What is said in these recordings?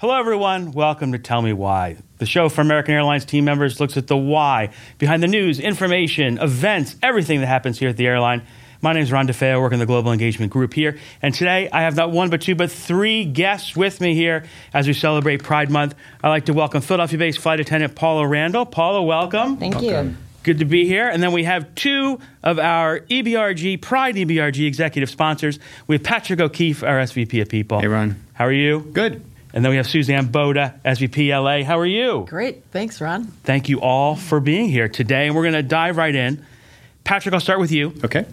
Hello, everyone. Welcome to Tell Me Why. The show for American Airlines team members looks at the why behind the news, information, events, everything that happens here at the airline. My name is Ron DeFeo. I work in the Global Engagement Group here. And today I have not one, but two, but three guests with me here as we celebrate Pride Month. I'd like to welcome Philadelphia based flight attendant Paula Randall. Paula, welcome. Thank you. Good to be here. And then we have two of our EBRG, Pride EBRG executive sponsors. We have Patrick O'Keefe, our SVP of People. Hey, Ron. How are you? Good. And then we have Suzanne Boda, SVP LA. How are you? Great. Thanks, Ron. Thank you all for being here today. And we're going to dive right in. Patrick, I'll start with you. Okay.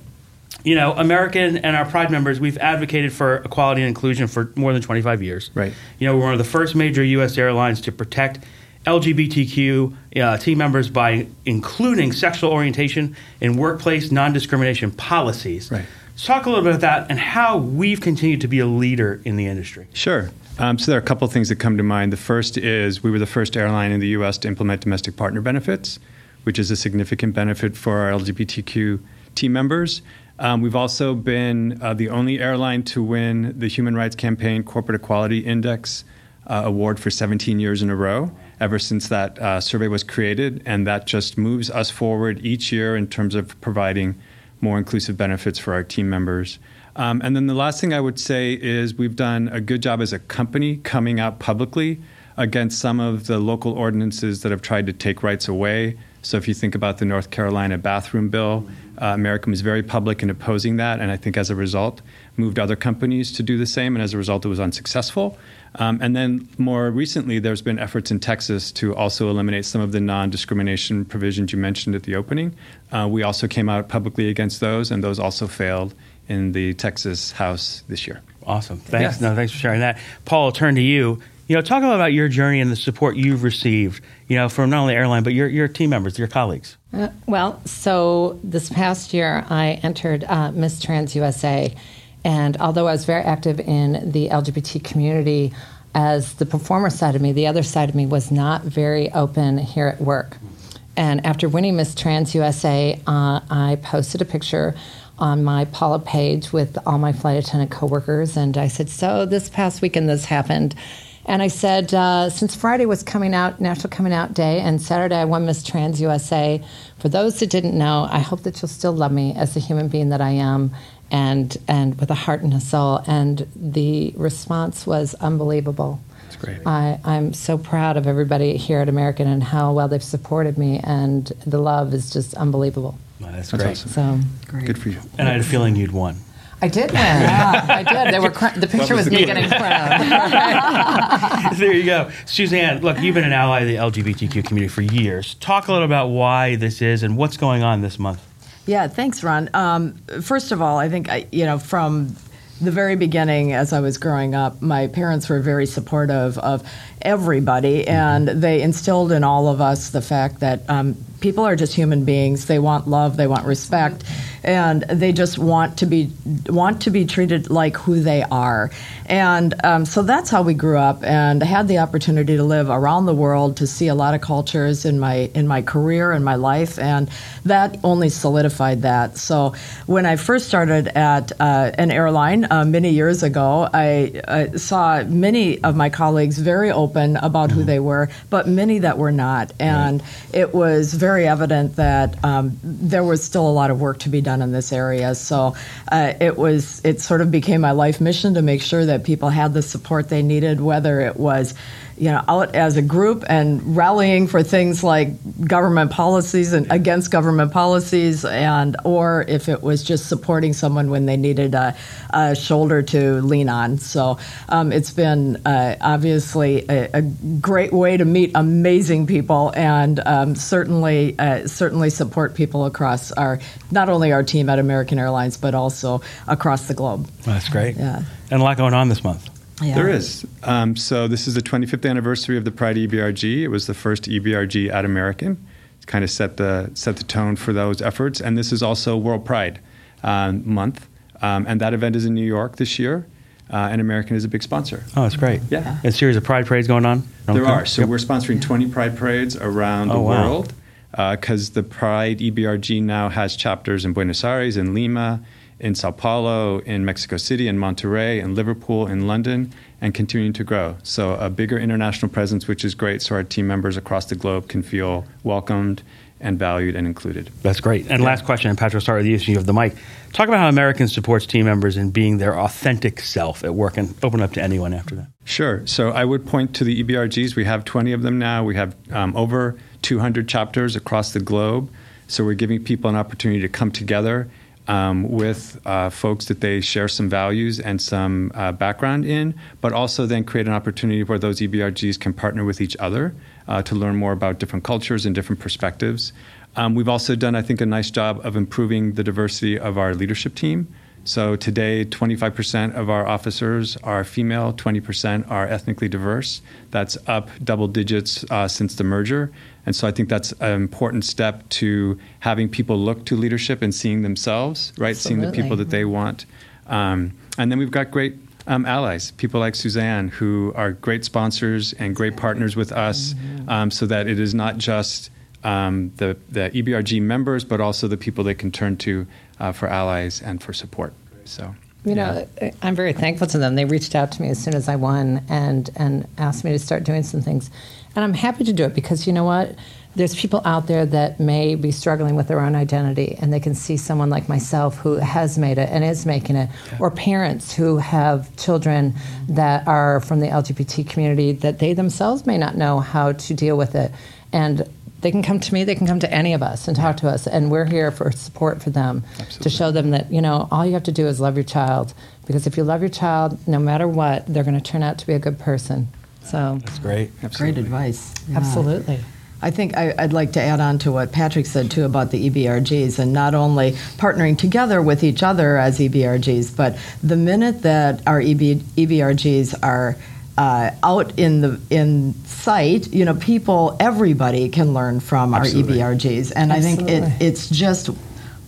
You know, American and our Pride members, we've advocated for equality and inclusion for more than 25 years. Right. You know, we're one of the first major U.S. airlines to protect LGBTQ uh, team members by including sexual orientation in workplace non discrimination policies. Right. Let's talk a little bit about that and how we've continued to be a leader in the industry. Sure. Um, so there are a couple of things that come to mind. The first is we were the first airline in the U.S. to implement domestic partner benefits, which is a significant benefit for our LGBTQ team members. Um, we've also been uh, the only airline to win the Human Rights Campaign Corporate Equality Index uh, award for 17 years in a row, ever since that uh, survey was created. And that just moves us forward each year in terms of providing more inclusive benefits for our team members. Um, and then the last thing I would say is we've done a good job as a company coming out publicly against some of the local ordinances that have tried to take rights away. So if you think about the North Carolina bathroom bill, uh, American was very public in opposing that, and I think as a result moved other companies to do the same, and as a result it was unsuccessful. Um, and then more recently, there's been efforts in Texas to also eliminate some of the non-discrimination provisions you mentioned at the opening. Uh, we also came out publicly against those, and those also failed in the Texas House this year. Awesome. Thanks. Yes. No, thanks for sharing that. Paul, I'll turn to you. You know, talk about your journey and the support you've received, you know, from not only airline, but your, your team members, your colleagues. Uh, well, so this past year, I entered uh, Miss Trans USA. And although I was very active in the LGBT community, as the performer side of me, the other side of me was not very open here at work. And after winning Miss Trans USA, uh, I posted a picture on my Paula page with all my flight attendant coworkers, and I said, "So this past weekend, this happened." And I said, uh, since Friday was coming out, National Coming Out Day, and Saturday I won Miss Trans USA, for those that didn't know, I hope that you'll still love me as the human being that I am and, and with a heart and a soul. And the response was unbelievable. That's great. I, I'm so proud of everybody here at American and how well they've supported me, and the love is just unbelible. that's, That's great. awesome. So Great. Good for you. And I had a feeling you'd won. I did win. Yeah, I did. They were cr- the picture was, was me the getting crowned. there you go. Suzanne, look, you've been an ally of the LGBTQ community for years. Talk a little about why this is and what's going on this month. Yeah, thanks, Ron. Um, first of all, I think I, you know from the very beginning, as I was growing up, my parents were very supportive of everybody, and they instilled in all of us the fact that um, people are just human beings. They want love, they want respect, and they just want to be want to be treated like who they are. And um, so that's how we grew up, and had the opportunity to live around the world to see a lot of cultures in my in my career and my life, and that only solidified that. So when I first started at uh, an airline uh, many years ago, I, I saw many of my colleagues very open about who they were, but many that were not, and it was very evident that um, there was still a lot of work to be done in this area. So uh, it was it sort of became my life mission to make sure that people had the support they needed, whether it was you know, out as a group and rallying for things like government policies and against government policies, and or if it was just supporting someone when they needed a, a shoulder to lean on. So um, it's been uh, obviously a, a, great way to meet amazing people and um, certainly uh, certainly support people across our not only our team at American Airlines but also across the globe. That's great. Yeah. And a lot going on this month. Yeah. There is. Um, so this is the 25th anniversary of the Pride EBRG. It was the first EBRG at American. It's kind of set the set the tone for those efforts. And this is also World Pride um, Month, um, and that event is in New York this year. Uh, and American is a big sponsor. Oh, that's great. Yeah. A series of pride parades going on? There Okay. are. So Yep. we're sponsoring 20 Pride parades around Oh, the wow. world because the Pride EBRG now has chapters in Buenos Aires, in Lima, in Sao Paulo, in Mexico City, in Monterrey, in Liverpool, in London, and continuing to grow. So, a bigger international presence, which is great, so our team members across the globe can feel welcomed and valued and included. That's great. And last question, and Patrick, will start with you so you have the mic. Talk about how American supports team members in being their authentic self at work and open up to anyone after that. Sure. So I would point to the EBRGs. We have 20 of them now. We have um, over 200 chapters across the globe. So we're giving people an opportunity to come together um, with uh, folks that they share some values and some uh, background in, but also then create an opportunity where those EBRGs can partner with each other uh, to learn more about different cultures and different perspectives. Um, we've also done, I think, a nice job of improving the diversity of our leadership team. So today, 25% of our officers are female, 20% are ethnically diverse. That's up double digits uh, since the merger. And so I think that's an important step to having people look to leadership and seeing themselves, right? Seeing the people that they want. Um, and then we've got great um, allies, people like Suzanne, who are great sponsors and great partners with us, mm-hmm. um, so that it is not just um, the, the EBRG members, but also the people they can turn to uh, for allies and for support. So. You know, yeah. I'm very thankful to them. They reached out to me as soon as I won and and asked me to start doing some things. And I'm happy to do it because you know what? There's people out there that may be struggling with their own identity and they can see someone like myself who has made it and is making it, yeah. or parents who have children that are from the LGBT community that they themselves may not know how to deal with it. And they can come to me, they can come to any of us and talk to us, and we're here for support for them Absolutely. to show them that, you know, all you have to do is love your child. Because if you love your child, no matter what, they're going to turn out to be a good person. So that's great. Absolutely. Great advice. Yeah. Absolutely. I think I, would like to add on to what Patrick said too about the EBRGs and not only partnering together with each other as EBRGs, but the minute that our EB, EBRGs are uh, out in the in sight, you know, people, everybody can learn from Absolutely. our EBRGs, and Absolutely. I think it, it's just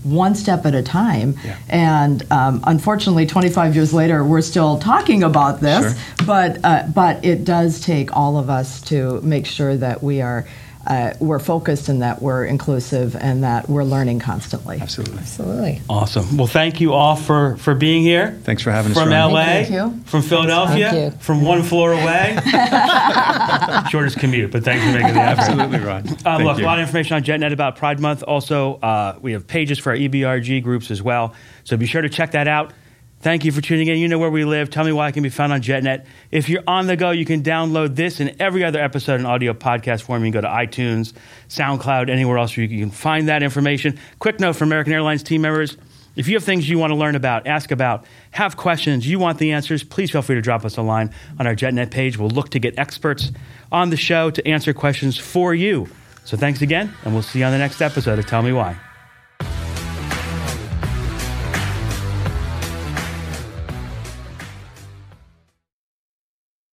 one step at a time. Yeah. And um, unfortunately, 25 years later, we're still talking about this. Sure. But uh, but it does take all of us to make sure that we are. Uh, we're focused and that we're inclusive and that we're learning constantly. Absolutely. Absolutely. Awesome. Well, thank you all for, for being here. Thanks for having us. From LA, from Philadelphia, from one floor away. Shortest commute, but thanks for making the effort. Absolutely, Ron. Um, look, you. a lot of information on JetNet about Pride Month. Also, uh, we have pages for our EBRG groups as well. So be sure to check that out. Thank you for tuning in. You know where we live. Tell me why I can be found on JetNet. If you're on the go, you can download this and every other episode in audio podcast form. You can go to iTunes, SoundCloud, anywhere else where you can find that information. Quick note for American Airlines team members if you have things you want to learn about, ask about, have questions, you want the answers, please feel free to drop us a line on our JetNet page. We'll look to get experts on the show to answer questions for you. So thanks again, and we'll see you on the next episode of Tell Me Why.